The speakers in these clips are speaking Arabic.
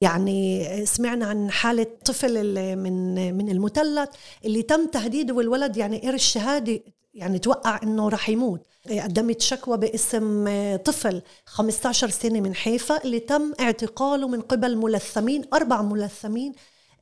يعني سمعنا عن حالة طفل من من المثلث اللي تم تهديده والولد يعني قرش شهادة يعني توقع إنه رح يموت. قدمت شكوى باسم طفل 15 سنة من حيفا اللي تم اعتقاله من قبل ملثمين أربع ملثمين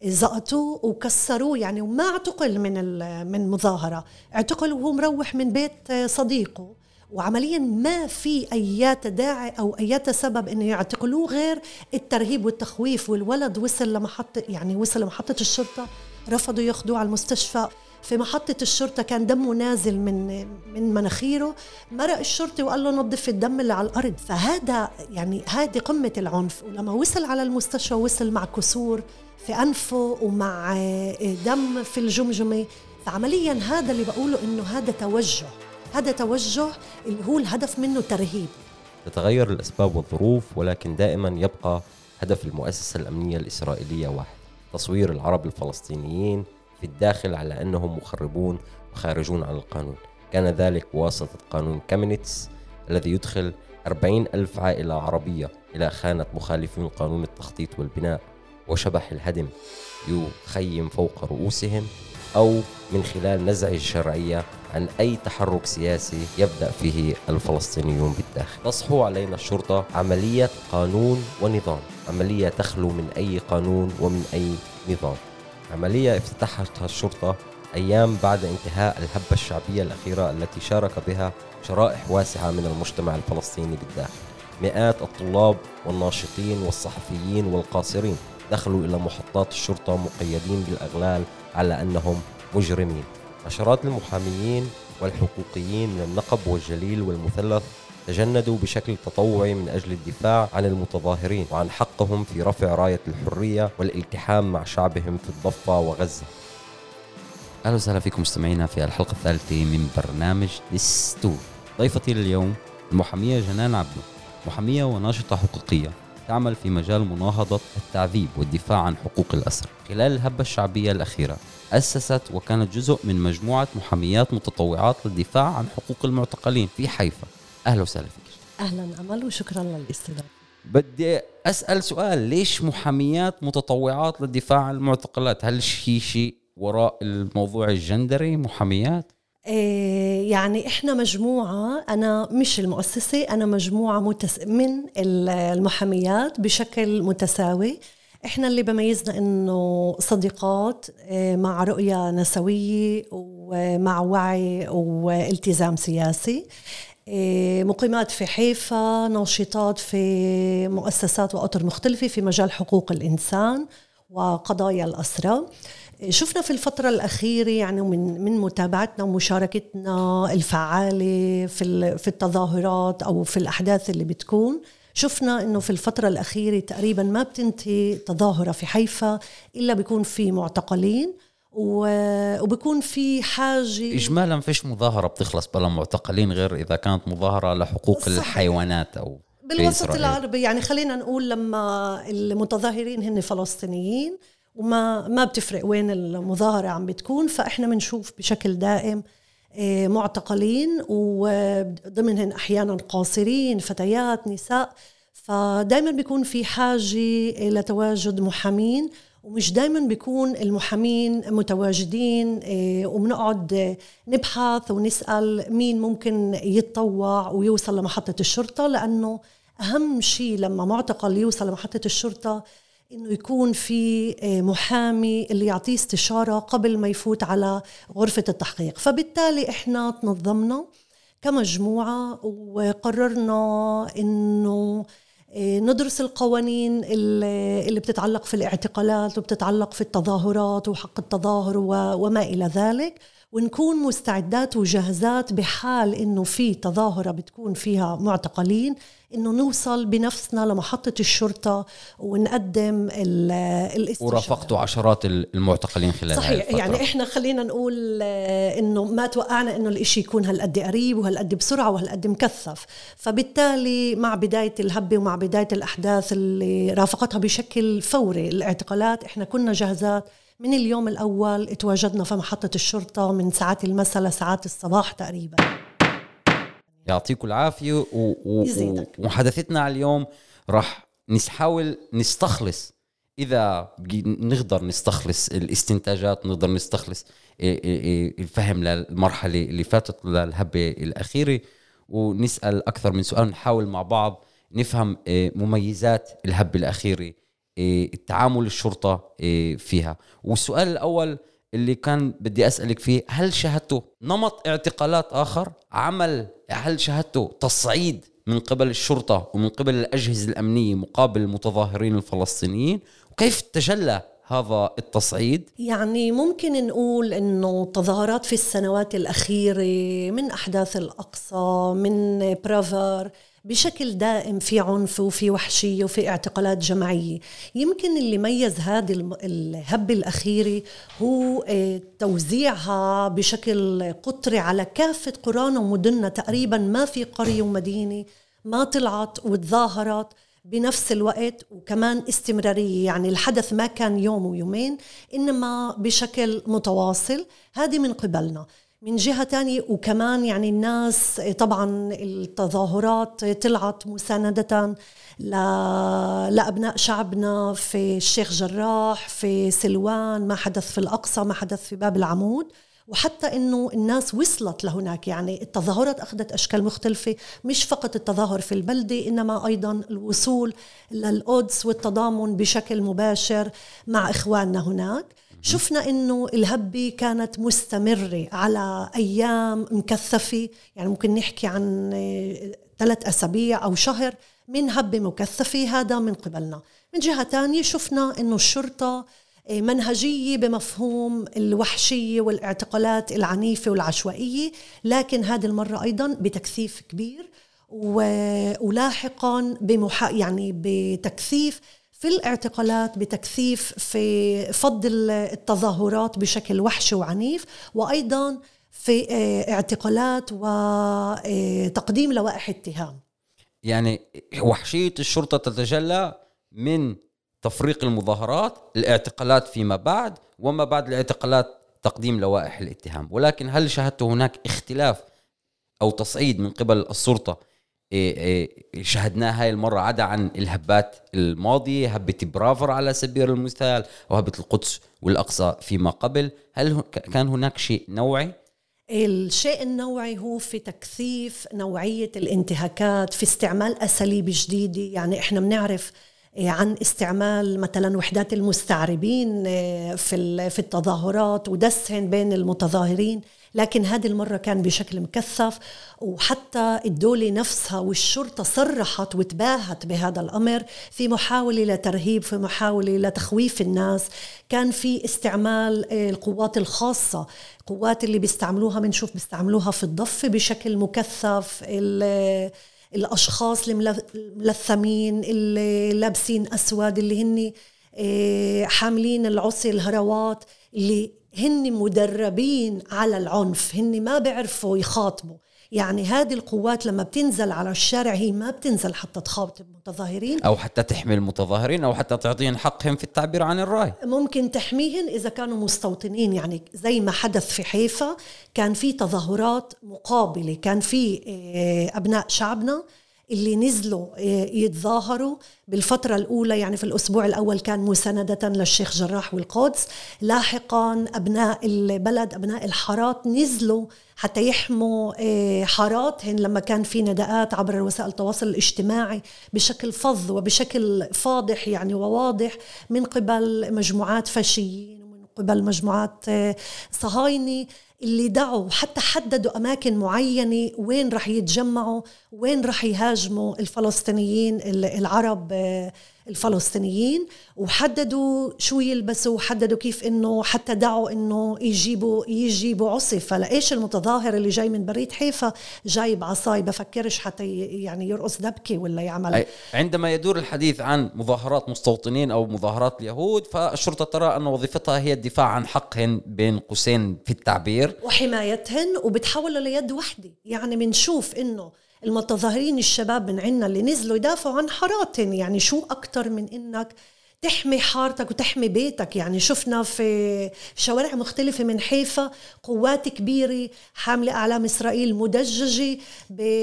زقطوه وكسروه يعني وما اعتقل من من مظاهرة. اعتقل وهو مروح من بيت صديقه. وعمليا ما في ايات داعي أو ايات سبب إنه يعتقلوه غير الترهيب والتخويف والولد وصل لمحطه يعني وصل لمحطة الشرطة رفضوا ياخذوه على المستشفى. في محطة الشرطة كان دمه نازل من من مناخيره مرق الشرطي وقال له نظف الدم اللي على الأرض. فهذا يعني هذه قمة العنف. ولما وصل على المستشفى وصل مع كسور في أنفه ومع دم في الجمجمة. فعمليا هذا اللي بقوله إنه هذا توجه. هذا توجه اللي هو الهدف منه ترهيب تتغير الأسباب والظروف ولكن دائما يبقى هدف المؤسسة الأمنية الإسرائيلية واحد تصوير العرب الفلسطينيين في الداخل على أنهم مخربون وخارجون عن القانون. كان ذلك بواسطة قانون كامينيتس الذي يدخل أربعين ألف عائلة عربية إلى خانة مخالفين قانون التخطيط والبناء وشبح الهدم يخيم فوق رؤوسهم أو من خلال نزع الشرعية عن أي تحرك سياسي يبدأ فيه الفلسطينيون بالداخل. تصحو علينا الشرطة عملية قانون ونظام. عملية تخلو من أي قانون ومن أي نظام. عملية افتتحتها الشرطة أيام بعد انتهاء الهبة الشعبية الأخيرة التي شارك بها شرائح واسعة من المجتمع الفلسطيني بالداخل. مئات الطلاب والناشطين والصحفيين والقاصرين دخلوا إلى محطات الشرطة مقيدين بالأغلال على أنهم مجرمين. عشرات المحاميين والحقوقيين من النقب والجليل والمثلث تجندوا بشكل تطوعي من أجل الدفاع عن المتظاهرين وعن حقهم في رفع راية الحرية والالتحام مع شعبهم في الضفة وغزة. أهلا وسهلا فيكم مستمعينا في الحلقة الثالثة من برنامج دستور ضيفتي لليوم المحامية جنان عبدو محامية وناشطة حقوقية. تعمل في مجال مناهضة التعذيب والدفاع عن حقوق الأسرى خلال الهبة الشعبية الأخيرة أسست وكانت جزء من مجموعة محاميات متطوعات للدفاع عن حقوق المعتقلين في حيفا. أهلا وسهلا فيك. أهلا أمل وشكرا للاستضافة. بدي أسأل سؤال ليش محاميات متطوعات للدفاع عن المعتقلات؟ هل في شيء وراء الموضوع الجندري محاميات؟ يعني إحنا مجموعة أنا مش المؤسسة أنا مجموعة متس من المحاميات بشكل متساوي. إحنا اللي بميزنا إنه صديقات إيه، مع رؤية نسوية ومع وعي والتزام سياسي. إيه، مقيمات في حيفا ناشطات في مؤسسات وأطر مختلفة في مجال حقوق الإنسان وقضايا الاسرى شفنا في الفترة الأخيرة يعني من من متابعتنا ومشاركتنا الفعالة في في التظاهرات أو في الأحداث اللي بتكون شفنا إنه في الفترة الأخيرة تقريبا ما بتنتهي تظاهرة في حيفا إلا بيكون في معتقلين وبكون في حاجة إجمالا فيش مظاهرة بتخلص بلا معتقلين غير إذا كانت مظاهرة لحقوق صحيح. الحيوانات أو بالوسط العربي يعني خلينا نقول لما المتظاهرين هن فلسطينيين وما ما بتفرق وين المظاهره عم بتكون فإحنا بنشوف بشكل دائم آه، معتقلين وضمنهم أحيانا قاصرين فتيات نساء فدائما بيكون في حاجة لتواجد محامين ومش دائما بيكون المحامين متواجدين آه، وبنقعد نبحث ونسأل مين ممكن يتطوع ويوصل لمحطة الشرطة لأنه أهم شيء لما معتقل يوصل لمحطة الشرطة إنه يكون في آه، محامي اللي يعطيه استشارة قبل ما يفوت على غرفة التحقيق. فبالتالي إحنا تنظمنا كمجموعة وقررنا إنه آه، ندرس القوانين اللي بتتعلق في الاعتقالات وبتتعلق في التظاهرات وحق التظاهر وما إلى ذلك. ونكون مستعدات وجاهزات بحال إنه في تظاهرة بتكون فيها معتقلين. إنه نوصل بنفسنا لمحطة الشرطة ونقدم الاستشارة. ورافقتوا عشرات المعتقلين خلال صحيح الفترة. يعني إحنا خلينا نقول آه، إنه ما توقعنا إنه الإشي يكون هالقد قريب وهالقد بسرعة وهالقد مكثف. فبالتالي مع بداية الهبة ومع بداية الأحداث اللي رافقتها بشكل فوري الاعتقالات إحنا كنا جاهزات من اليوم الأول تواجدنا في محطة الشرطة من ساعات المساء لساعات الصباح تقريبا. يعطيكم العافية و... و... ومحادثتنا على اليوم راح نحاول نستخلص. إذا نقدر نستخلص الاستنتاجات نقدر نستخلص الفهم للمرحلة اللي فاتت للهبة الأخيرة. ونسأل أكثر من سؤال نحاول مع بعض نفهم مميزات الهبة الأخيرة تعامل الشرطة فيها. والسؤال الأول اللي كان بدي أسألك فيه هل شاهدتوا نمط اعتقالات آخر عمل هل شاهدتوا تصعيد من قبل الشرطة ومن قبل الأجهزة الأمنية مقابل المتظاهرين الفلسطينيين وكيف تجلى هذا التصعيد؟ يعني ممكن نقول إنه تظاهرات في السنوات الأخيرة من أحداث الأقصى من برافر بشكل دائم في عنف وفي وحشيه وفي اعتقالات جماعية. يمكن اللي ميز هذه الهبه الاخيره هو آه، توزيعها بشكل قطري على كافة قرانا ومدننا تقريبا ما في قرية ومدينة ما طلعت وتظاهرت بنفس الوقت وكمان استمرارية. يعني الحدث ما كان يوم ويومين إنما بشكل متواصل. هذه من قبلنا. من جهة تانية وكمان يعني الناس طبعا التظاهرات طلعت مساندة لأبناء شعبنا في الشيخ جراح في سلوان ما حدث في الأقصى ما حدث في باب العمود. وحتى إنه الناس وصلت لهناك يعني التظاهرات أخذت أشكال مختلفة مش فقط التظاهر في البلدة إنما أيضا الوصول للقدس والتضامن بشكل مباشر مع إخواننا هناك. شفنا إنه الهبة كانت مستمرة على أيام مكثفة يعني ممكن نحكي عن ثلاث أسابيع أو شهر من هبة مكثفة هذا من قبلنا. من جهة ثانية شفنا إنه الشرطة منهجية بمفهوم الوحشية والاعتقالات العنيفة والعشوائية لكن هذه المرة أيضا بتكثيف كبير ولاحقا بمحا يعني بتكثيف في الاعتقالات بتكثيف في فض التظاهرات بشكل وحشي وعنيف وأيضا في آه، اعتقالات وتقديم لوائح اتهام. يعني وحشية الشرطة تتجلى من تفريق المظاهرات الاعتقالات فيما بعد وما بعد الاعتقالات تقديم لوائح الاتهام. ولكن هل شاهدت هناك اختلاف أو تصعيد من قبل السلطة إيه، إيه، شاهدناها هاي المرة عدا عن الهبات الماضية هبة برافر على سبيل المثال وهبة القدس والأقصى فيما قبل. هل كان هناك شيء نوعي؟ الشيء النوعي هو في تكثيف نوعية الانتهاكات في استعمال أساليب جديدة. يعني إحنا بنعرف إيه، عن استعمال مثلا وحدات المستعربين في في التظاهرات ودسهن بين المتظاهرين. لكن هذه المرة كان بشكل مكثف وحتى الدولة نفسها والشرطة صرحت وتباهت بهذا الأمر في محاولة لترهيب في محاولة لتخويف الناس. كان في استعمال إيه، القوات الخاصة قوات اللي بيستعملوها بنشوف بيستعملوها في الضفة بشكل مكثف الأشخاص الملثمين اللي لابسين أسود اللي هن آه، حاملين العصي الهروات اللي هن مدربين على العنف هن ما بيعرفوا يخاطبوا. يعني هذه القوات لما بتنزل على الشارع هي ما بتنزل حتى تخاطب المتظاهرين أو حتى تحمي المتظاهرين أو حتى تعطيهم حقهم في التعبير عن الرأي. ممكن تحميهم إذا كانوا مستوطنين يعني زي ما حدث في حيفا كان في تظاهرات مقابلة كان في آه، أبناء شعبنا اللي نزلوا آه، يتظاهروا بالفترة الأولى يعني في الأسبوع الأول كان مساندة للشيخ جراح والقدس. لاحقا أبناء البلد أبناء الحارات نزلوا حتى يحموا آه، حاراتهم لما كان في نداءات عبر وسائل التواصل الاجتماعي بشكل فظ وبشكل فاضح يعني وواضح من قبل مجموعات فاشيين ومن قبل مجموعات آه، صهاينة اللي دعوا حتى حددوا أماكن معينة وين رح يتجمعوا وين رح يهاجموا الفلسطينيين العرب آه، الفلسطينيين وحددوا شو يلبسوا وحددوا كيف إنه حتى دعوا إنه يجيبوا يجيبوا عصي فلايش المتظاهر اللي جاي من بريد حيفا؟ جايب عصاي بفكرش حتى يعني يرقص دبكة ولا يعمل. عندما يدور الحديث عن مظاهرات مستوطنين أو مظاهرات اليهود فالشرطة ترى أن وظيفتها هي الدفاع عن حقهن بين قوسين في التعبير. وحمايتهن وبتحولوا ليد وحدة. يعني بنشوف إنه المتظاهرين الشباب من عنا اللي نزلوا يدافعوا عن حاراتهم يعني شو أكتر من إنك تحمي حارتك وتحمي بيتك؟ يعني شفنا في شوارع مختلفة من حيفا قوات كبيرة حاملة أعلام إسرائيل مدججة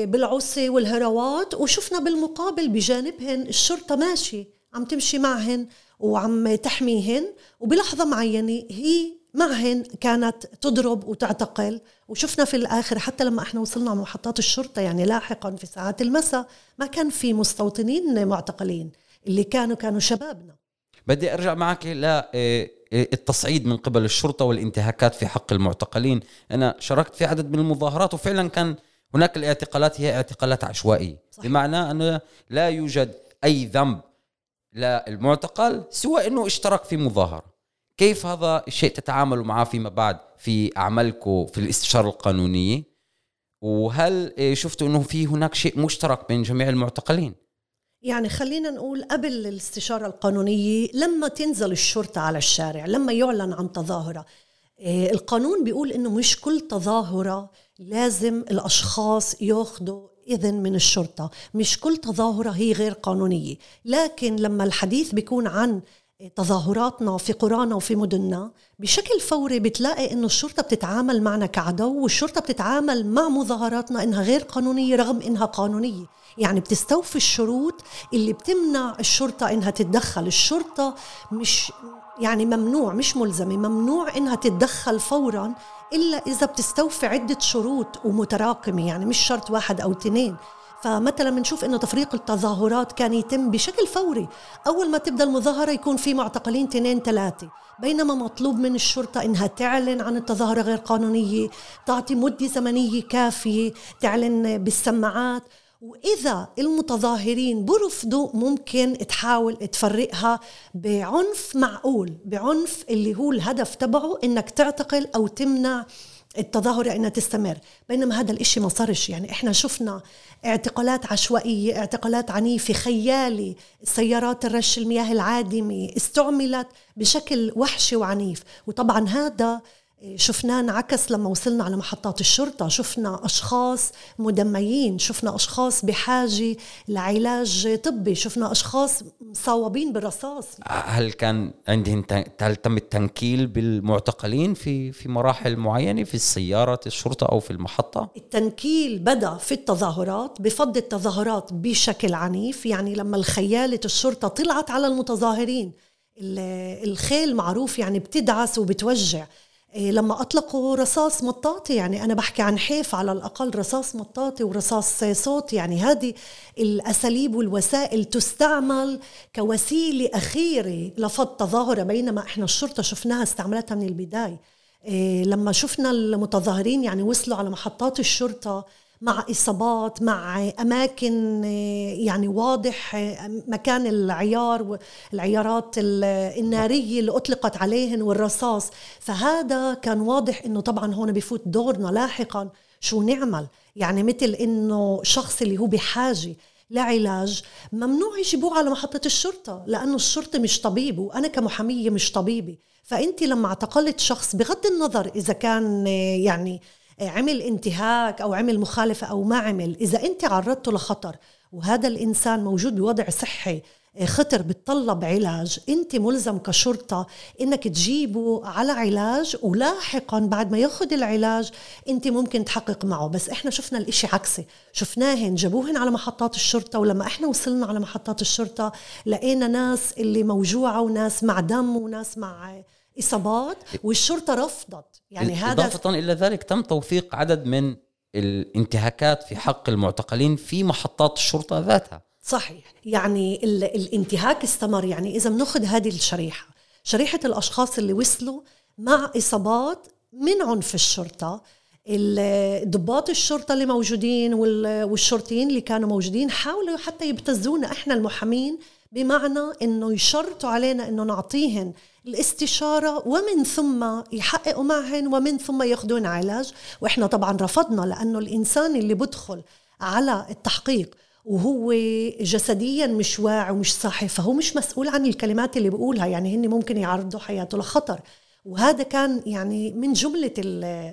بالعصي والهروات وشفنا بالمقابل بجانبهن الشرطة ماشي عم تمشي معهن وعم تحميهن وبلحظة معينة هي معهن كانت تضرب وتعتقل. وشفنا في الآخر حتى لما إحنا وصلنا على محطات الشرطة يعني لاحقا في ساعات المساء ما كان في مستوطنين معتقلين اللي كانوا كانوا شبابنا. بدي أرجع معك للتصعيد من قبل الشرطة والانتهاكات في حق المعتقلين. أنا شاركت في عدد من المظاهرات وفعلا كان هناك الاعتقالات هي اعتقالات عشوائية. صحيح. بمعنى أنه لا يوجد أي ذنب للمعتقل سوى إنه اشترك في مظاهرة. كيف هذا الشيء تتعاملوا معه فيما بعد في أعمالكم في الاستشارة القانونية؟ وهل شفتوا إنه في هناك شيء مشترك بين جميع المعتقلين؟ يعني خلينا نقول قبل الاستشارة القانونية لما تنزل الشرطة على الشارع لما يعلن عن تظاهرة آه، القانون بيقول إنه مش كل تظاهرة لازم الأشخاص ياخذوا إذن من الشرطة مش كل تظاهرة هي غير قانونية. لكن لما الحديث بيكون عن تظاهراتنا في قرانا وفي مدننا بشكل فوري بتلاقي إنه الشرطة بتتعامل معنا كعدو والشرطة بتتعامل مع مظاهراتنا إنها غير قانونية رغم إنها قانونية. يعني بتستوفي الشروط اللي بتمنع الشرطة إنها تتدخل. الشرطة مش يعني ممنوع مش ملزمة ممنوع إنها تتدخل فورا إلا إذا بتستوفي عدة شروط ومتراكمة. يعني مش شرط واحد أو اثنين. فمثلا بنشوف إنه تفريق التظاهرات كان يتم بشكل فوري. أول ما تبدأ المظاهرة يكون في معتقلين اثنين ثلاثة. بينما مطلوب من الشرطة إنها تعلن عن التظاهرة غير قانونية تعطي مدة زمنية كافية تعلن بالسماعات. وإذا المتظاهرين برفضوا ممكن تحاول تفرقها بعنف معقول بعنف اللي هو الهدف تبعه إنك تعتقل أو تمنع التظاهرة انها تستمر بينما هذا الإشي ما صارش. يعني إحنا شفنا اعتقالات عشوائية اعتقالات عنيفة خيالي. سيارات الرش المياه العادمة استعملت بشكل وحشي وعنيف. وطبعا هذا شفناه انعكس لما وصلنا على محطات الشرطة. شفنا أشخاص مدميين شفنا أشخاص بحاجة لعلاج طبي شفنا أشخاص مصاوبين بالرصاص. هل كان عندهم هل تم التنكيل بالمعتقلين في في مراحل معينة في السيارة الشرطة أو في المحطة؟ التنكيل بدأ في التظاهرات بفض التظاهرات بشكل عنيف. يعني لما الخيالة الشرطة طلعت على المتظاهرين الخيل معروف يعني بتدعس وبتوجع. لما أطلقوا رصاص مطاطي يعني أنا بحكي عن حيف على الأقل رصاص مطاطي ورصاص صوت يعني هذه الأساليب والوسائل تستعمل كوسيلة أخيرة لفض تظاهرة بينما إحنا الشرطة شفناها استعملتها من البداية. إيه، لما شفنا المتظاهرين يعني وصلوا على محطات الشرطة مع إصابات مع أماكن يعني واضح مكان العيار العيارات النارية اللي أطلقت عليهن والرصاص. فهذا كان واضح إنه طبعا هون بفوت دورنا لاحقا شو نعمل. يعني مثل إنه شخص اللي هو بحاجة لعلاج ممنوع يجيبوه على محطة الشرطة لأنه الشرطة مش طبيب وأنا كمحامية مش طبيبة. فأنت لما اعتقلت شخص بغض النظر إذا كان يعني عمل انتهاك أو عمل مخالفة أو ما عمل. إذا أنت عرضته لخطر وهذا الإنسان موجود بوضع صحي آه، خطر بتطلب علاج أنت ملزم كشرطة إنك تجيبه على علاج ولاحقا بعد ما ياخذ العلاج أنت ممكن تحقق معه. بس إحنا شفنا الإشي عكسي. شفناهن جابوهن على محطات الشرطة ولما إحنا وصلنا على محطات الشرطة لقينا ناس اللي موجوعة وناس مع دم وناس مع إصابات والشرطة رفضت. يعني هذا إضافة إلى ذلك تم توثيق عدد من الانتهاكات في حق المعتقلين في محطات الشرطة ذاتها. صحيح. يعني الانتهاك استمر. يعني إذا بناخذ هذه الشريحة شريحة الأشخاص اللي وصلوا مع إصابات من عنف الشرطة ضباط الشرطة اللي موجودين والشرطيين اللي كانوا موجودين حاولوا حتى يبتزونا إحنا المحامين بمعنى إنه يشرطوا علينا إنه نعطيهن الاستشارة ومن ثم يحققوا معهن ومن ثم ياخذون علاج. وإحنا طبعا رفضنا لأنه الإنسان اللي بدخل على التحقيق وهو جسديا مش واعي ومش صاحي فهو مش مسؤول عن الكلمات اللي بقولها. يعني هن ممكن يعرضوا حياته لخطر. وهذا كان يعني من جملة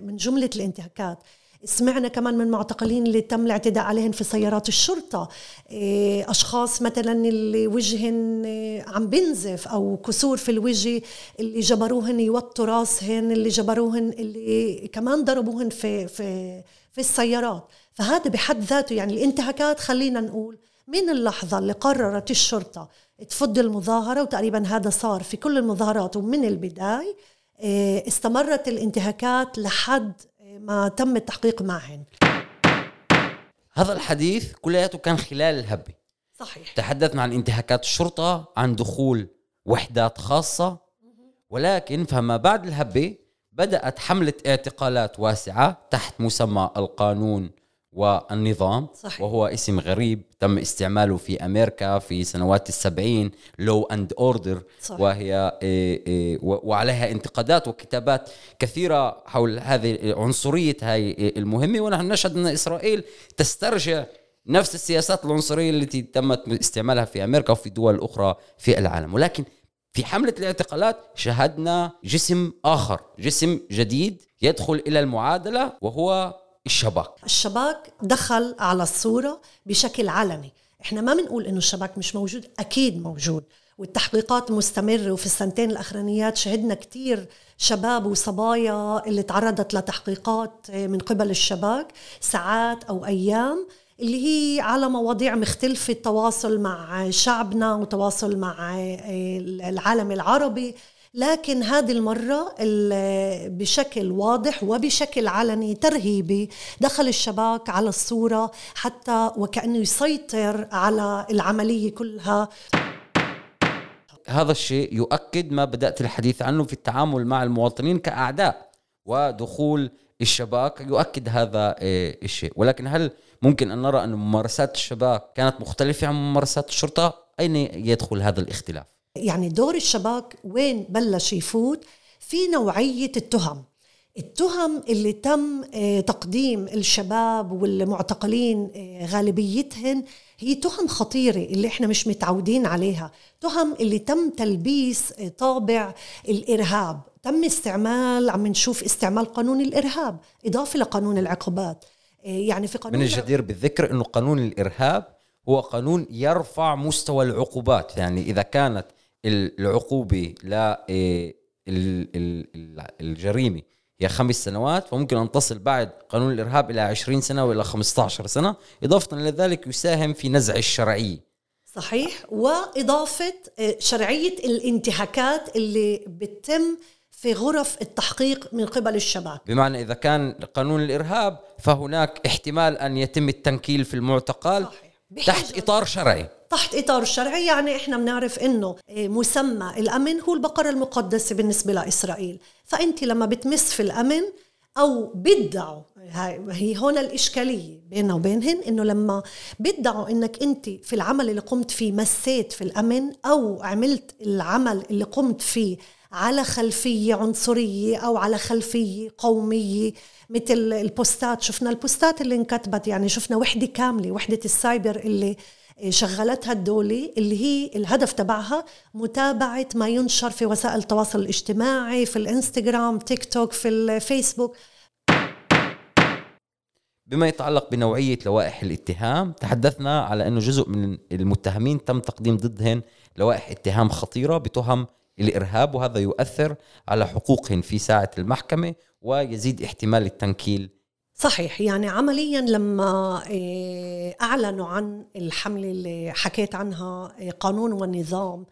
من جملة الانتهاكات. سمعنا كمان من معتقلين اللي تم الاعتداء عليهم في سيارات الشرطة. إيه، أشخاص مثلا اللي وجهن إيه، عم بنزف أو كسور في الوجه اللي جبروهن يوطوا راسهن اللي جبروهن اللي كمان ضربوهن في في في السيارات. فهذا بحد ذاته يعني الانتهاكات خلينا نقول من اللحظة اللي قررت الشرطة تفض المظاهرة وتقريبا هذا صار في كل المظاهرات ومن البداية آه، استمرت الانتهاكات لحد ما تم التحقيق معهن. هذا الحديث كلياته كان خلال الهبة. صحيح. تحدثنا عن انتهاكات الشرطة عن دخول وحدات خاصة. ولكن فما بعد الهبة بدأت حملة اعتقالات واسعة تحت مسمى القانون والنظام صحيح. وهو اسم غريب تم استعماله في أمريكا في سنوات السبعين لو أند أوردر. وهي إيه إيه وعليها انتقادات وكتابات كثيرة حول هذه عنصرية هاي المهمة ونحن نشهد أن إسرائيل تسترجع نفس السياسات العنصرية التي تمت استعمالها في أمريكا وفي دول أخرى في العالم ولكن في حملة الاعتقالات شاهدنا جسم آخر جسم جديد يدخل إلى المعادلة وهو الشباك. الشباك دخل على الصورة بشكل علني. إحنا ما بنقول إنه الشباك مش موجود أكيد موجود. والتحقيقات مستمرة وفي السنتين الأخرانيات شهدنا كتير شباب وصبايا اللي تعرضت لتحقيقات من قبل الشباك ساعات أو أيام اللي هي على مواضيع مختلفة تواصل مع شعبنا وتواصل مع العالم العربي. لكن هذه المرة ال- بشكل واضح وبشكل علني ترهيبي دخل الشباك على الصورة حتى وكأنه يسيطر على العملية كلها. هذا الشيء يؤكد ما بدأت الحديث عنه في التعامل مع المواطنين كأعداء ودخول الشباك يؤكد هذا آه، الشيء. ولكن هل ممكن أن نرى أن ممارسات الشباك كانت مختلفة عن ممارسات الشرطة؟ أين يدخل هذا الاختلاف؟ يعني دور الشباك وين بلش يفوت؟ في نوعية التهم. التهم اللي تم آه، تقديم الشباب والمعتقلين آه، غالبيتهن هي تهم خطيرة اللي إحنا مش متعودين عليها. تهم اللي تم تلبيس آه، طابع الإرهاب. تم استعمال عم نشوف استعمال قانون الإرهاب إضافة لقانون العقوبات. يعني في قانون من الجدير بالذكر أنه قانون الإرهاب هو قانون يرفع مستوى العقوبات. يعني إذا كانت العقوبة لا إيه، ال- ال- ال- الجريمة هي خمس سنوات فممكن أن تصل بعد قانون الإرهاب إلى 20 سنة وإلى 15 سنة إضافة إلى ذلك يساهم في نزع الشرعية. صحيح. وإضافة آه، شرعية الانتهاكات اللي بتتم في غرف التحقيق من قبل الشباب. بمعنى إذا كان قانون الإرهاب فهناك احتمال أن يتم التنكيل في المعتقل. صحيح. تحت. إطار شرعي تحت إطار الشرعي يعني إحنا بنعرف إنه آه، مسمى الأمن هو البقرة المقدسة بالنسبة لإسرائيل فأنت لما بتمس في الأمن أو بدعوا هي هون الإشكالية بيننا وبينهن إنه لما بدعوا إنك أنت في العمل اللي قمت فيه مسيت في الأمن أو عملت العمل اللي قمت فيه على خلفية عنصرية أو على خلفية قومية مثل البوستات شفنا البوستات اللي انكتبت يعني شفنا وحدة كاملة وحدة السايبر اللي شغلتها الدولة اللي هي الهدف تبعها متابعة ما ينشر في وسائل التواصل الاجتماعي في الإنستغرام تيك توك في الفيسبوك. بما يتعلق بنوعية لوائح الاتهام تحدثنا على أنه جزء من المتهمين تم تقديم ضدهن لوائح اتهام خطيرة بتهم الإرهاب وهذا يؤثر على حقوقهن في ساعة المحكمة ويزيد احتمال التنكيل. صحيح يعني عمليا لما إيه، أعلنوا عن الحملة اللي حكيت عنها إيه، قانون والنظام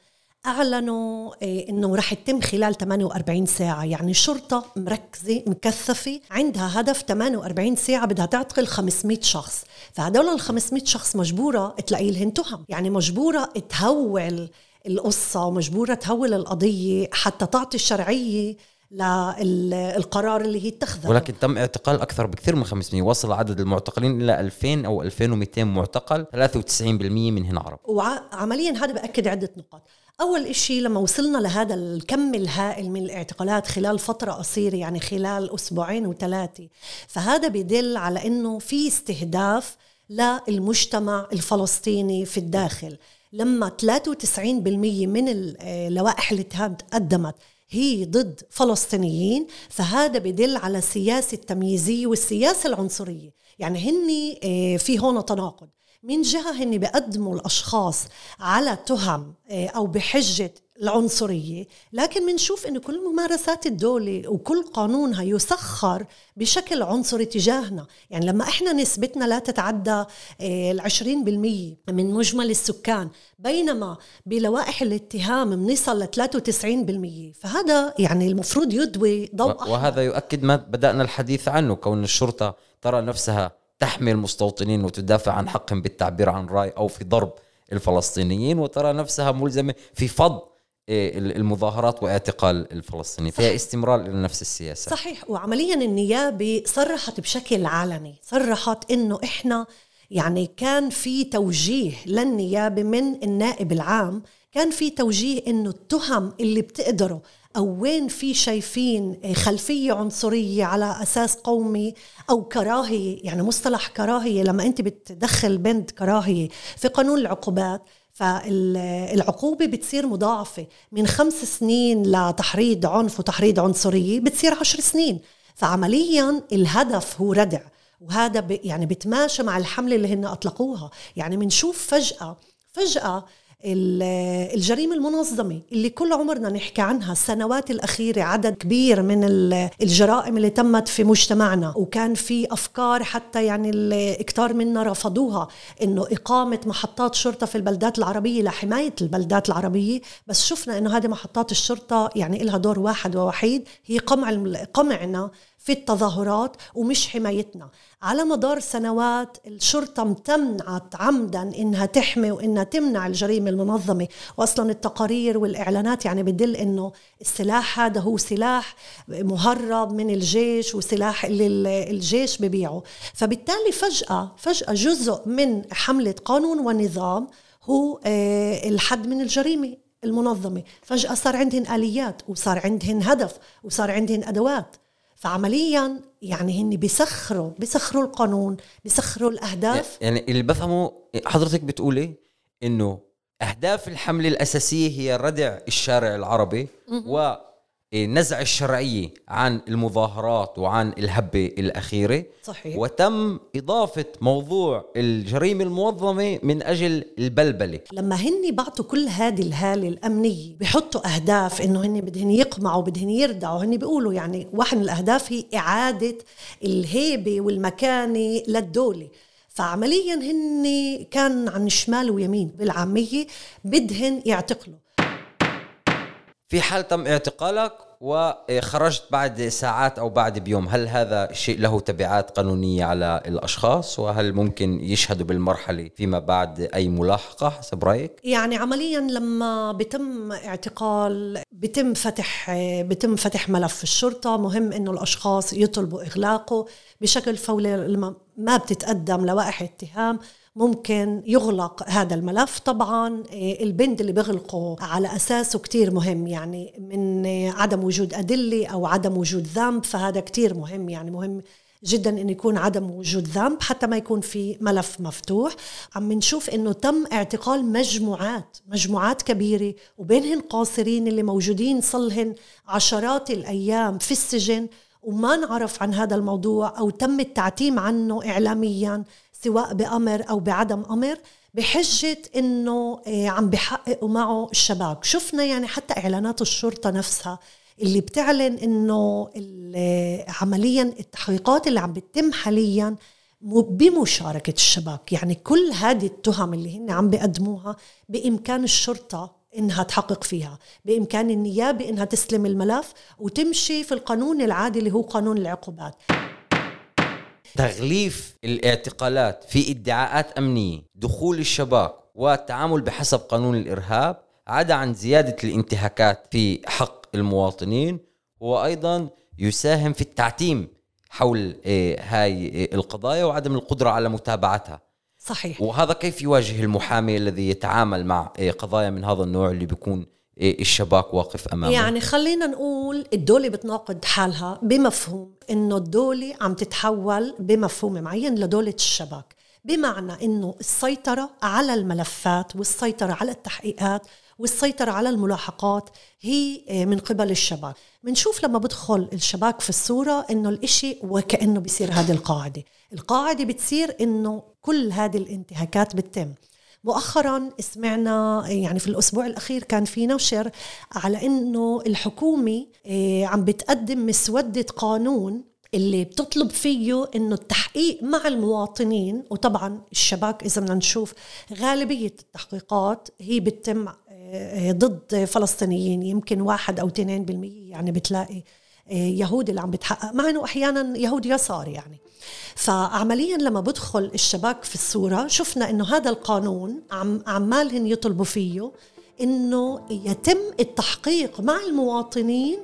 أعلنوا إيه، إنه رح يتم خلال 48 ساعة يعني الشرطة مركزة مكثفة عندها هدف 48 ساعة بدها تعتقل 500 شخص. فهدول ال 500 شخص مجبورة تلاقي لهن تهم. يعني مجبورة تهول القصة ومجبورة تهول القضية حتى تعطي الشرعية للقرار اللي هي اتخذه ولكن تم اعتقال أكثر بكثير من 500 وصل عدد المعتقلين إلى 2000 أو 2200 معتقل 93% منهن عرب. وعمليا هذا بأكد عدة نقاط. أول إشي لما وصلنا لهذا الكم الهائل من الاعتقالات خلال فترة قصيرة يعني خلال أسبوعين وثلاثة فهذا بيدل على أنه في استهداف للمجتمع الفلسطيني في الداخل. لما 93% من اللوائح الاتهام تقدمت هي ضد فلسطينيين فهذا بدل على سياسة تمييزية والسياسة العنصرية. يعني هن آه، في هون تناقض. من جهة هن بيقدموا الأشخاص على تهم آه، أو بحجة العنصرية. لكن بنشوف أنه كل ممارسات الدولة وكل قانونها يسخر بشكل عنصري تجاهنا. يعني لما إحنا نسبتنا لا تتعدى العشرين بالمية من مجمل السكان بينما بلوائح الاتهام بنصل ل 93% فهذا يعني المفروض يدوي ضوء. وهذا يؤكد ما بدأنا الحديث عنه كون الشرطة ترى نفسها تحمي المستوطنين وتدافع عن حقهم بالتعبير عن رأي أو في ضرب الفلسطينيين وترى نفسها ملزمة في فض إيه، المظاهرات واعتقال الفلسطينيين. فيها استمرار إلى نفس السياسة. صحيح. وعمليا النيابة صرحت بشكل علني. صرحت إنه إحنا يعني كان في توجيه للنيابة من النائب العام كان في توجيه إنه التهم اللي بتقدروا أو وين في شايفين خلفية عنصرية على أساس قومي أو كراهية يعني مصطلح كراهية لما أنت بتدخل بند كراهية في قانون العقوبات فالعقوبة بتصير مضاعفة. من خمس سنين لتحريض عنف وتحريض عنصرية بتصير عشر سنين. فعمليا الهدف هو ردع. وهذا يعني بتماشى مع الحملة اللي هن أطلقوها. يعني بنشوف فجأة فجأة الجريمة المنظمة اللي كل عمرنا نحكي عنها السنوات الأخيرة عدد كبير من الجرائم اللي تمت في مجتمعنا وكان في أفكار حتى يعني كتار منا رفضوها إنه إقامة محطات شرطة في البلدات العربية لحماية البلدات العربية. بس شفنا إنه هذه محطات الشرطة يعني لها دور واحد ووحيد هي قمع قمعنا في التظاهرات ومش حمايتنا. على مدار سنوات الشرطة امتنعت عمدا إنها تحمي وإنها تمنع الجريمة المنظمة. وأصلا التقارير والإعلانات يعني بدل إنه السلاح هذا هو سلاح مهرب من الجيش وسلاح اللي الجيش ببيعه. فبالتالي فجأة فجأة جزء من حملة قانون ونظام هو آه، الحد من الجريمة المنظمة. فجأة صار عندهن آليات وصار عندهن هدف وصار عندهن أدوات. فعمليا يعني هن بيسخروا بيسخروا القانون بيسخروا الأهداف. يعني اللي بفهمه حضرتك بتقولي إنه أهداف الحملة الأساسية هي ردع الشارع العربي و نزع الشرعية عن المظاهرات وعن الهبة الأخيرة. صحيح. وتم إضافة موضوع الجريمة المنظمة من أجل البلبلة. لما هن بعطوا كل هذه الهالة الأمنية بحطوا أهداف إنه هن بدهن يقمعوا بدهن يردعوا هن بيقولوا يعني واحد من الأهداف هي إعادة الهيبة والمكانة للدولة. فعمليا هن كان عن شمال ويمين بالعامية بدهن يعتقلوا. في حال تم اعتقالك وخرجت بعد ساعات أو بعد بيوم هل هذا شيء له تبعات قانونية على الأشخاص؟ وهل ممكن يشهدوا بالمرحلة فيما بعد أي ملاحقة حسب رأيك؟ يعني عمليا لما بتم اعتقال بتم فتح بتم فتح ملف الشرطة. مهم إنه الأشخاص يطلبوا إغلاقه بشكل فوري ما بتتقدم لوائح اتهام. ممكن يغلق هذا الملف. طبعا آه، البند اللي بيغلقه على أساسه كتير مهم. يعني من عدم وجود أدلة أو عدم وجود ذنب فهذا كتير مهم. يعني مهم جدا انه يكون عدم وجود ذنب حتى ما يكون في ملف مفتوح. عم نشوف إنه تم اعتقال مجموعات مجموعات كبيرة وبينهن قاصرين اللي موجودين صلهن عشرات الأيام في السجن وما نعرف عن هذا الموضوع أو تم التعتيم عنه اعلاميا. سواء بأمر أو بعدم أمر بحجة إنه آه، عم بحققوا معه الشباب. شفنا يعني حتى إعلانات الشرطة نفسها اللي بتعلن إنه عمليا التحقيقات اللي عم بتتم حاليا بمشاركة الشباك يعني كل هذه التهم اللي هن عم بيقدموها بإمكان الشرطة إنها تحقق فيها. بإمكان النيابة إنها تسلم الملف وتمشي في القانون العادي اللي هو قانون العقوبات. تغليف الاعتقالات في ادعاءات أمنية دخول الشباك والتعامل بحسب قانون الإرهاب عدا عن زيادة الانتهاكات في حق المواطنين هو أيضا يساهم في التعتيم حول آه، هاي آه، القضايا وعدم القدرة على متابعتها. صحيح. وهذا كيف يواجه المحامي الذي يتعامل مع آه، قضايا من هذا النوع اللي بيكون الشباك واقف أمامه. يعني خلينا نقول الدولة بتناقض حالها بمفهوم إنه الدولة عم تتحول بمفهوم معين لدولة الشباك. بمعنى إنه السيطرة على الملفات والسيطرة على التحقيقات والسيطرة على الملاحقات هي آه، من قبل الشباك. بنشوف لما بدخل الشباك في الصورة إنه الإشي وكأنه بيصير هذه القاعدة. القاعدة بتصير إنه كل هذه الانتهاكات بتتم. مؤخرا سمعنا يعني في الأسبوع الأخير كان في نشر على أنه الحكومة آه، عم بتقدم مسودة قانون اللي بتطلب فيه إنه التحقيق مع المواطنين وطبعا الشباك إذا بدنا نشوف غالبية التحقيقات هي بتتم آه، ضد فلسطينيين يمكن واحد أو 2% يعني بتلاقي آه، يهود اللي عم بتحقق مع إنه أحيانا يهود يسار يعني. فعمليا لما بدخل الشباك في الصورة شفنا إنه هذا القانون عم عمالهن يطلبوا فيه إنه يتم التحقيق مع المواطنين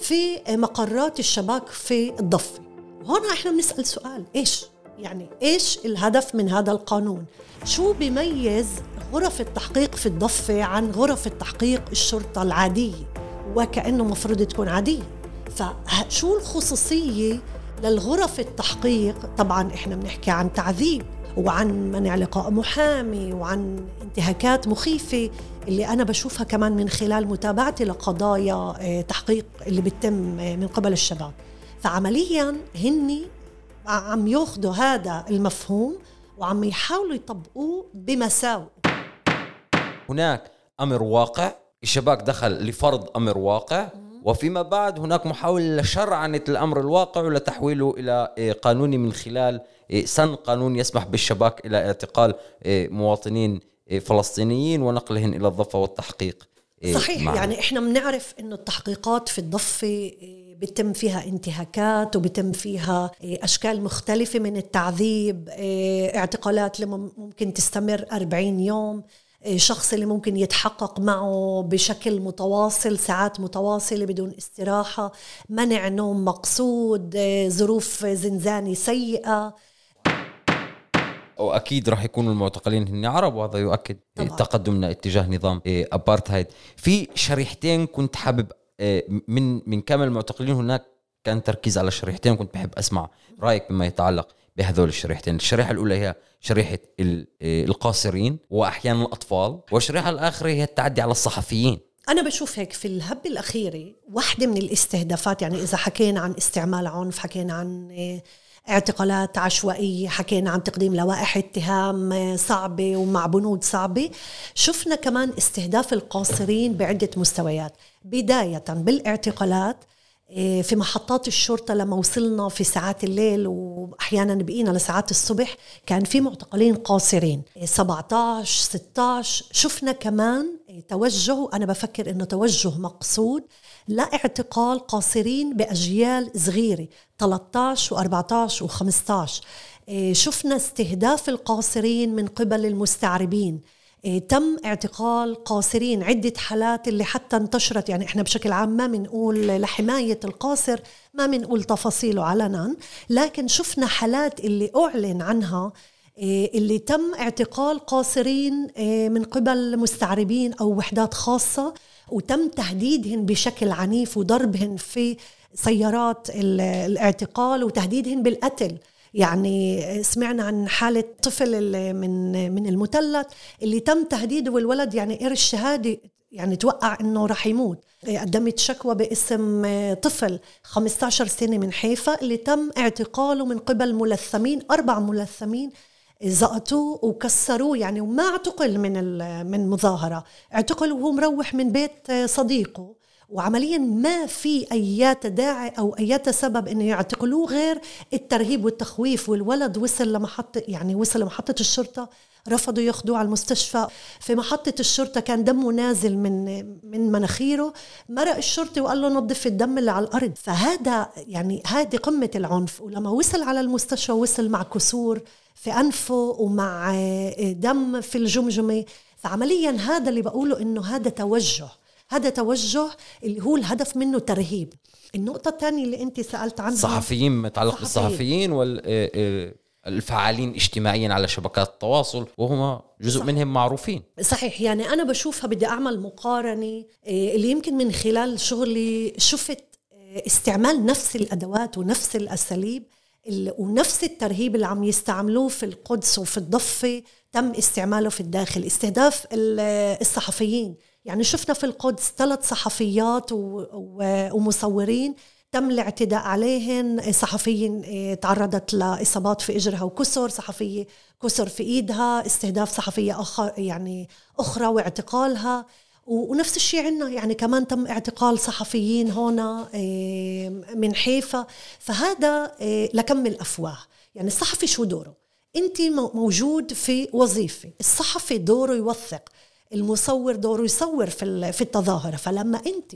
في مقرات الشباك في الضفة. وهون إحنا بنسأل سؤال إيش؟ يعني إيش الهدف من هذا القانون؟ شو بيميز غرف التحقيق في الضفة عن غرف التحقيق الشرطة العادية؟ وكأنه مفروض تكون عادية. فشو الخصوصية للغرف التحقيق طبعا إحنا بنحكي عن تعذيب وعن منع لقاء محامي وعن انتهاكات مخيفة اللي أنا بشوفها كمان من خلال متابعتي لقضايا آه، تحقيق اللي بتم آه، من قبل الشباب. فعمليا هني عم ياخذوا هذا المفهوم وعم يحاولوا يطبقوه بمساوئ. هناك أمر واقع الشباك دخل لفرض أمر واقع. وفيما بعد هناك محاولة لشرعنة الأمر الواقع ولتحويله إلى آه، قانوني من خلال سن قانون يسمح بالشباك إلى اعتقال مواطنين فلسطينيين ونقلهم إلى الضفة والتحقيق صحيح معنا. يعني إحنا بنعرف إنه التحقيقات في الضفة بيتم فيها انتهاكات وبيتم فيها أشكال مختلفة من التعذيب اعتقالات ممكن تستمر 40 يوم شخص اللي ممكن يتحقق معه بشكل متواصل ساعات متواصلة بدون استراحة منع نوم مقصود ظروف زنزانة سيئة. واكيد راح يكونوا المعتقلين هن عرب وهذا يؤكد طبعا. تقدمنا اتجاه نظام ابارتهايد في شريحتين كنت حابب آه، من من كامل المعتقلين هناك كان تركيز على شريحتين كنت بحب أسمع رأيك بما يتعلق. بهذول الشريحتين. الشريحة الأولى هي شريحة آه، القاصرين وأحيانا الأطفال والشريحة الآخرة هي التعدي على الصحفيين. أنا بشوف هيك في الهبة الأخيرة واحدة من الاستهدافات يعني إذا حكينا عن استعمال عنف حكينا عن آه، اعتقالات عشوائية حكينا عن تقديم لوائح اتهام صعبة ومع بنود صعبة شفنا كمان استهداف القاصرين بعدة مستويات. بداية بالإعتقالات في محطات الشرطة لما وصلنا في ساعات الليل وأحيانا بقينا لساعات الصبح كان في معتقلين قاصرين 17 16 شفنا كمان توجه وأنا بفكر إنه توجه مقصود لاعتقال قاصرين بأجيال صغيرة 13 و14 و15 شفنا استهداف القاصرين من قبل المستعربين. إيه، تم اعتقال قاصرين عدة حالات اللي حتى انتشرت يعني إحنا بشكل عام ما بنقول لحماية القاصر ما بنقول تفاصيله علنا لكن شفنا حالات اللي أعلن عنها إيه، اللي تم اعتقال قاصرين إيه، من قبل مستعربين أو وحدات خاصة وتم تهديدهن بشكل عنيف وضربهن في سيارات الاعتقال وتهديدهن بالقتل. يعني سمعنا عن حالة طفل من من المثلث اللي تم تهديده والولد يعني قرش شهادة يعني توقع إنه رح يموت. قدمت شكوى باسم طفل 15 سنة من حيفا اللي تم اعتقاله من قبل ملثمين أربع ملثمين زقطوه وكسروه يعني وما اعتقل من من مظاهرة. اعتقل وهو مروح من بيت صديقه. وعمليا ما في ايات داعي أو ايات سبب إنه يعتقلوه غير الترهيب والتخويف والولد وصل لمحطه يعني وصل لمحطة الشرطة رفضوا ياخذوه على المستشفى. في محطة الشرطة كان دمه نازل من من مناخيره. مرق الشرطي وقال له نظف الدم اللي على الأرض. فهذا يعني هذه قمة العنف. ولما وصل على المستشفى وصل مع كسور في أنفه ومع دم في الجمجمة. فعمليا هذا اللي بقوله إنه هذا توجه. هذا توجه اللي هو الهدف منه ترهيب النقطة الثانية اللي أنت سألت عنها الصحفيين متعلق بالصحفيين والفعالين اجتماعيا على شبكات التواصل وهم جزء صحيح. منهم معروفين. صحيح يعني أنا بشوفها بدي أعمل مقارنة آه، اللي يمكن من خلال شغلي شفت آه، استعمال نفس الأدوات ونفس الأساليب ونفس الترهيب اللي عم يستعملوه في القدس وفي الضفة تم استعماله في الداخل استهداف الصحفيين. يعني شفنا في القدس ثلاث صحفيات ومصورين تم الاعتداء عليهن. صحفية آه، تعرضت لإصابات في إجرها وكسر صحفية كسر في إيدها استهداف صحفية أخر يعني أخرى واعتقالها. ونفس الشيء عندنا يعني كمان تم اعتقال صحفيين هنا آه، من حيفا. فهذا آه، لكم الأفواه. يعني الصحفي شو دوره؟ انت موجود في وظيفة. الصحفي دوره يوثق. المصور دوره يصور في في التظاهرة. فلما انت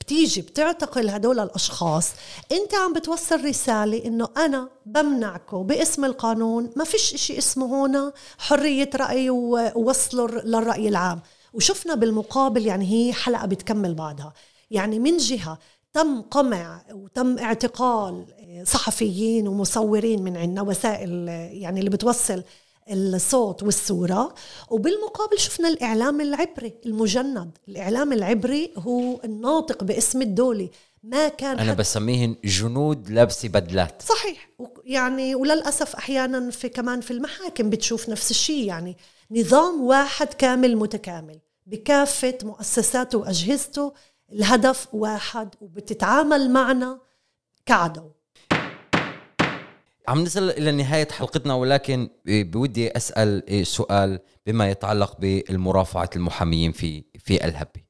بتيجي بتعتقل هدول الأشخاص انت عم بتوصل رسالة إنه أنا بمنعكم باسم القانون ما فيش شيء اسمه هنا حرية رأي ووصله للرأي العام. وشفنا بالمقابل يعني هي حلقة بتكمل بعضها يعني من جهة تم قمع وتم اعتقال صحفيين ومصورين من عنا وسائل يعني اللي بتوصل الصوت والصورة. وبالمقابل شفنا الإعلام العبري المجند. الإعلام العبري هو الناطق باسم الدولة ما كان أنا بسميهن جنود لابسة بدلات. صحيح. يعني وللأسف أحيانا في كمان في المحاكم بتشوف نفس الشيء. يعني نظام واحد كامل متكامل. بكافة مؤسساته وأجهزته الهدف واحد. وبتتعامل معنا كعدو. عم نصل إلى نهاية حلقتنا ولكن بودي أسأل سؤال بما يتعلق بالمرافعة المحاميين في في الهبة.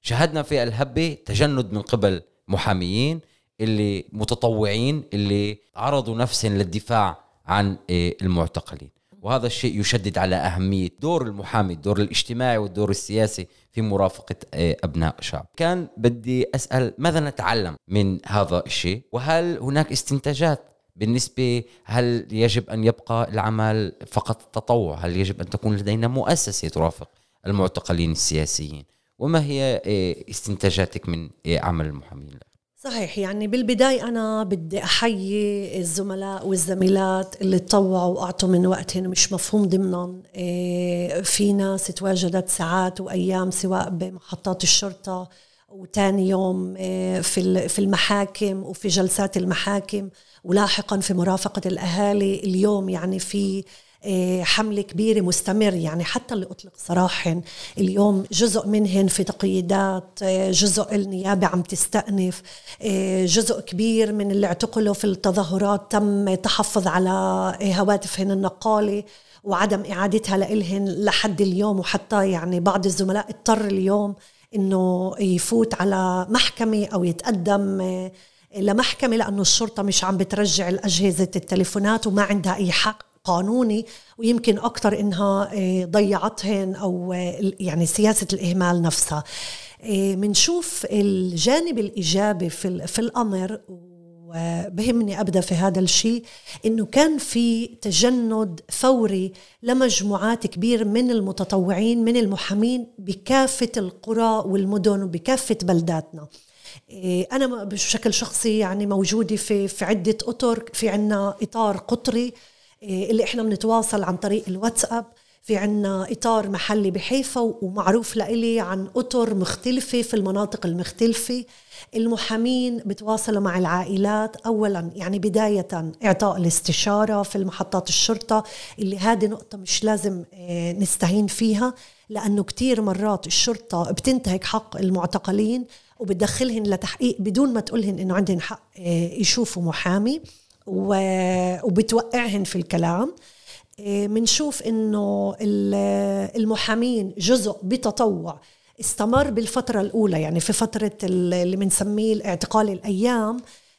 شاهدنا في الهبة تجند من قبل محاميين اللي متطوعين اللي عرضوا نفسهم للدفاع عن المعتقلين. وهذا الشيء يشدد على أهمية دور المحامي الدور الاجتماعي والدور السياسي في مرافقة أبناء شعب. كان بدي أسأل ماذا نتعلم من هذا الشيء؟ وهل هناك استنتاجات؟ بالنسبة هل يجب أن يبقى العمل فقط تطوع؟ هل يجب أن تكون لدينا مؤسسة ترافق المعتقلين السياسيين؟ وما هي إيه، استنتاجاتك من إيه، عمل المحامين؟ صحيح يعني بالبداية أنا بدي أحيي الزملاء والزميلات اللي تطوعوا وأعطوا من وقتهم مش مفهوم ضمنا إيه، في ناس تواجدت ساعات وأيام سواء بمحطات الشرطة وتاني يوم في المحاكم وفي جلسات المحاكم. ولاحقا في مرافقة الأهالي اليوم يعني في آه، حملة كبيرة مستمر يعني حتى اللي أطلق سراحا اليوم جزء منهن في تقييدات آه، جزء النيابة عم تستأنف آه، جزء كبير من اللي اعتقلوا في التظاهرات تم تحفظ على هواتفهن النقالة وعدم إعادتها لإلهن لحد اليوم. وحتى يعني بعض الزملاء اضطر اليوم إنه يفوت على محكمة أو يتقدم لمحكمة لأنه الشرطة مش عم بترجع الأجهزة التليفونات وما عندها أي حق قانوني ويمكن أكثر إنها آه، ضيعتهن أو آه، يعني سياسة الإهمال نفسها. بنشوف آه، الجانب الإيجابي في, في الأمر وبهمني أبدأ في هذا الشيء إنه كان في تجند فوري لمجموعات كبير من المتطوعين من المحامين بكافة القرى والمدن وبكافة بلداتنا. أنا بشكل شخصي يعني موجودة في في عدة اطر في عنا إطار قطري إيه، اللي إحنا بنتواصل عن طريق الواتساب. في عنا إطار محلي بحيفا ومعروف لإلي عن أطر مختلفة في المناطق المختلفة. المحامين بتواصلوا مع العائلات. أولا يعني بداية إعطاء الاستشارة في المحطات الشرطة اللي هذه نقطة مش لازم إيه، نستهين فيها لأنه كتير مرات الشرطة بتنتهك حق المعتقلين. وبتدخلهن لتحقيق بدون ما تقولهن إنه عندهن حق آه، يشوفوا محامي وبتوقعهن في الكلام. آه، إنه المحامين جزء بتطوع استمر بالفترة الأولى يعني في فترة اللي بنسميه الاعتقال الأيام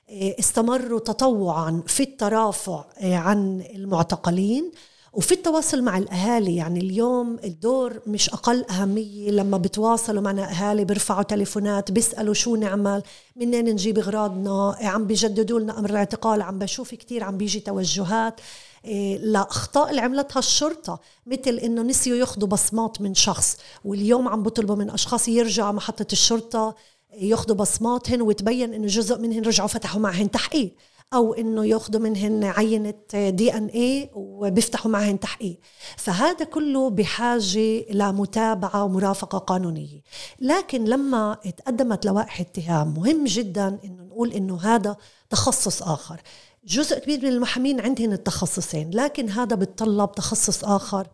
آه، استمروا تطوعا في الترافع عن المعتقلين. وفي التواصل مع الأهالي يعني اليوم الدور مش أقل أهمية لما بتواصلوا معنا أهالي بيرفعوا تليفونات بيسألوا شو نعمل منين نجيب أغراضنا عم بيجددوا لنا أمر الاعتقال عم بشوف كتير عم بيجي توجهات. إيه لأخطاء اللي عملتها الشرطة مثل إنه نسيوا ياخذوا بصمات من شخص واليوم عم بطلبوا من أشخاص يرجعوا محطة الشرطة ياخذوا بصماتهن وتبين إنه جزء منهن رجعوا فتحوا معهن تحقيق. أو إنه ياخذوا منهن عينة دي إن اي وبيفتحوا معهن تحقيق. فهذا كله بحاجة لمتابعة ومرافقة قانونية. لكن لما تقدمت لوائح اتهام مهم جدا إنه نقول إنه هذا تخصص آخر. جزء كبير من المحامين عندهم التخصصين لكن هذا بتطلب تخصص آخر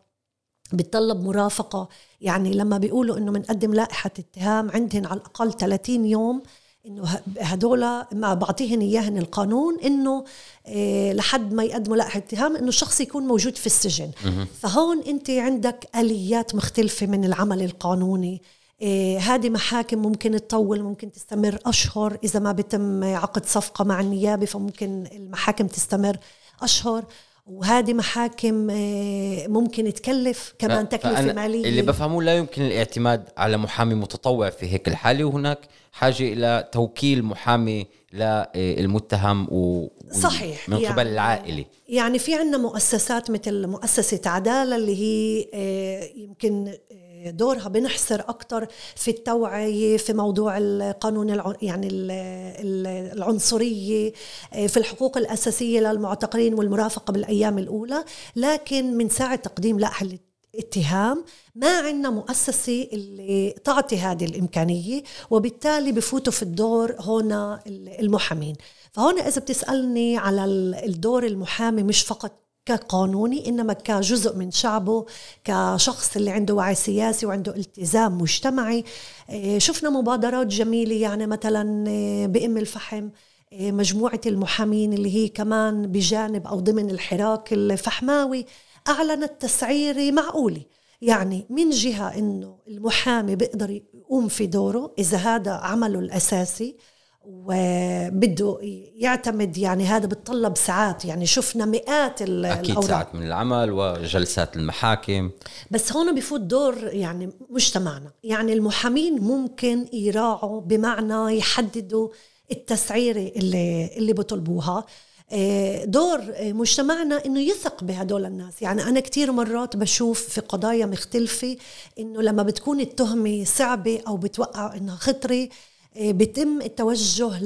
بتطلب مرافقة. يعني لما بيقولوا إنه بنقدم لائحة اتهام عندهم على الأقل 30 يوم إنه هدول ما بعطيهن إياهن القانون إنه إيه لحد ما يقدموا لائحه اتهام إنه الشخص يكون موجود في السجن. فهون أنت عندك آليات مختلفة من العمل القانوني. إيه هذه محاكم ممكن تطول ممكن تستمر أشهر. إذا ما بتم عقد صفقة مع النيابة فممكن المحاكم تستمر أشهر. وهذه محاكم إيه ممكن تكلف كمان تكلفة مالية. اللي بفهمه لا يمكن الاعتماد على محامي متطوع في هيك الحالة. وهناك حاجة إلى توكيل محامي للمتهم و صحيح، من قبل يعني- العائلة. يعني في عندنا مؤسسات مثل مؤسسة عدالة اللي هي آه، يمكن آه، دورها بنحصر أكتر في التوعية في موضوع القانون يعني ال- ال- العنصرية آه، في الحقوق الأساسية للمعتقلين والمرافقة بالأيام الأولى. لكن من ساعة تقديم لائحة اتهام ما عندنا مؤسسة اللي تعطي هذه الإمكانية وبالتالي بفوتوا في الدور هنا المحامين. فهون إذا بتسألني على ال- الدور المحامي مش فقط كقانوني إنما كجزء من شعبه كشخص اللي عنده وعي سياسي وعنده التزام مجتمعي. إيه، شفنا مبادرات جميلة يعني مثلا إيه، بأم الفحم إيه، مجموعة المحامين اللي هي كمان بجانب أو ضمن الحراك الفحماوي أعلنت تسعيرة معقولة. يعني من جهة إنه المحامي بيقدر يقوم في دوره إذا هذا عمله الأساسي. وبده يعتمد يعني هذا بتطلب ساعات يعني شفنا مئات ال- أكيد الأوراق. ساعات من العمل وجلسات المحاكم. بس هون بفوت دور يعني مجتمعنا. يعني المحامين ممكن يراعوا بمعنى يحددوا التسعيرة اللي, اللي بطلبوها. آه، دور مجتمعنا إنه يثق بهدول الناس. يعني أنا كتير مرات بشوف في قضايا مختلفة إنه لما بتكون التهمة صعبة أو بتوقع إنها خطرة آه، بيتم التوجه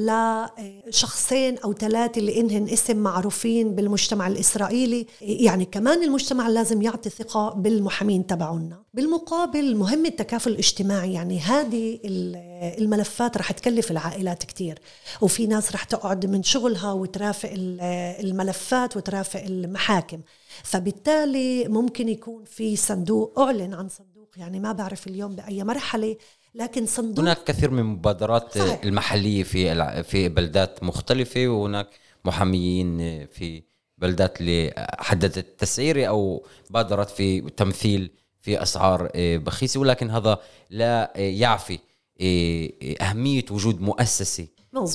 لشخصين أو ثلاثة اللي إنهن اسم معروفين بالمجتمع الإسرائيلي. آه، يعني كمان المجتمع لازم يعطي ثقة بالمحامين تبعونا بالمقابل مهم التكافل الاجتماعي. يعني هذه ال- الملفات رح تكلف العائلات كتير. وفي ناس رح تقعد من شغلها وترافق ال- الملفات وترافق المحاكم. فبالتالي ممكن يكون في صندوق أعلن عن صندوق. يعني ما بعرف اليوم بأي مرحلة. لكن صندوق هناك كثير من المبادرات صحيح. المحلية في في بلدات مختلفة وهناك محاميين في بلدات اللي حددت التسعيرة أو بادرت في تمثيل في أسعار آه، بخيسة ولكن هذا لا آه، يعفي آه، أهمية وجود.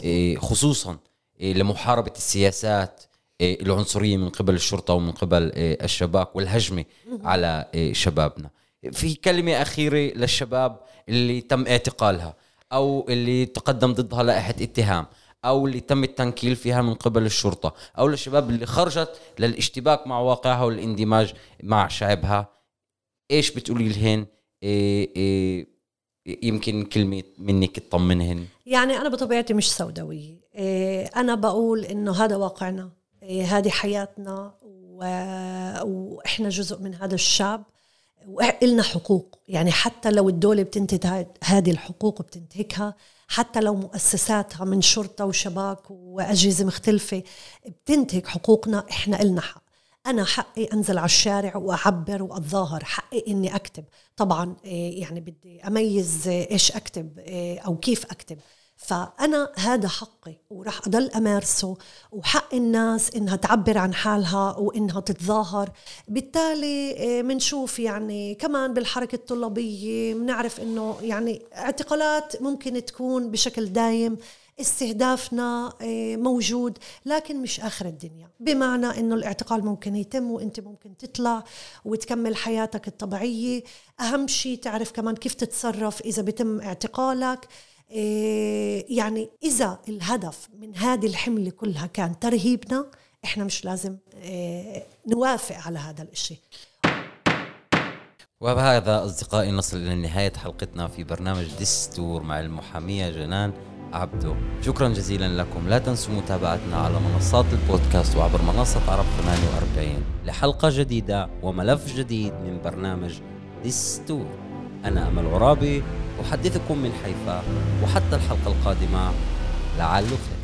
آه، خصوصا لمحاربة السياسات العنصرية من قبل الشرطة ومن قبل الشباب والهجمة على شبابنا في كلمة أخيرة للشباب اللي تم اعتقالها أو اللي تقدم ضدها لائحة اتهام أو اللي تم التنكيل فيها من قبل الشرطة أو للشباب اللي خرجت للاشتباك مع واقعها والاندماج مع شعبها. إيش بتقولي لهن؟ إيه إيه يمكن كلمة منك تطمنهن. يعني أنا بطبيعتي مش سوداوية. إيه، أنا بقول إنه هذا واقعنا. إيه، هذه حياتنا وإحنا جزء من هذا الشعب. وإلنا حقوق. يعني حتى لو الدولة بتنتهك هاد- هذه الحقوق وبتنتهكها حتى لو مؤسساتها من شرطة وشباك وأجهزة مختلفة بتنتهك حقوقنا إحنا إلنا حق. أنا حقي أنزل على الشارع وأعبر وأتظاهر حقي إني أكتب. طبعا إيه، يعني بدي أميز إيش أكتب إيه، أو كيف أكتب. فأنا هذا حقي وراح أضل أمارسه وحق الناس إنها تعبر عن حالها وإنها تتظاهر. بالتالي إيه، منشوف يعني كمان بالحركة الطلابية بنعرف إنه يعني اعتقالات ممكن تكون بشكل دايم استهدافنا آه، موجود لكن مش آخر الدنيا. بمعنى أنه الاعتقال ممكن يتم وأنت ممكن تطلع وتكمل حياتك الطبيعية. أهم شيء تعرف كمان كيف تتصرف إذا بتم اعتقالك. آه، يعني إذا الهدف من هذه الحملة كلها كان ترهيبنا إحنا مش لازم آه، نوافق على هذا الإشي. وبهذا أصدقائي نصل إلى نهاية حلقتنا في برنامج دستور مع المحامية جنان عبدو. شكرا جزيلا لكم. لا تنسوا متابعتنا على منصات البودكاست وعبر منصة عرب 48 لحلقة جديدة وملف جديد من برنامج دستور. أنا أمل غرابي أحدثكم من حيفا وحتى الحلقة القادمة لعله خير